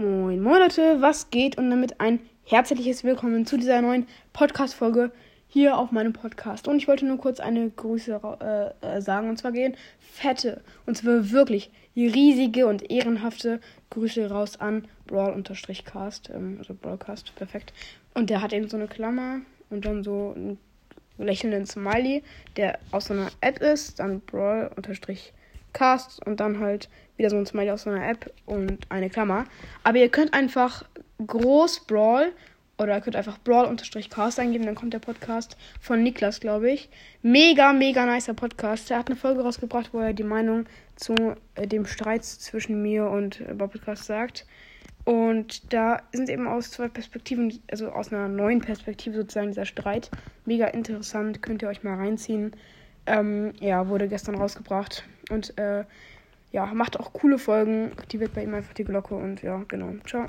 Moin, moin Leute, was geht? Und damit ein herzliches Willkommen zu dieser neuen Podcast-Folge hier auf meinem Podcast. Und ich wollte nur kurz eine Grüße äh, äh, sagen. Und zwar gehen fette, und zwar wirklich riesige und ehrenhafte Grüße raus an Brawl-Cast. Ähm, also Brawlcast, perfekt. Und der hat eben so eine Klammer und dann so einen lächelnden Smiley, der aus so einer App ist. Dann Brawl-Cast Cast und dann halt wieder so ein Smiley aus so einer App und eine Klammer. Aber ihr könnt einfach groß Brawl oder ihr könnt einfach Brawl-Cast eingeben, dann kommt der Podcast von Niklas, glaube ich. Mega, mega nicer Podcast. Er hat eine Folge rausgebracht, wo er die Meinung zu äh, dem Streit zwischen mir und äh, Podcast sagt. Und da sind eben aus zwei Perspektiven, also aus einer neuen Perspektive sozusagen dieser Streit. Mega interessant, könnt ihr euch mal reinziehen. Ähm, ja, wurde gestern rausgebracht. Und äh, ja, macht auch coole Folgen. Aktiviert bei ihm einfach die Glocke und ja, genau. Ciao.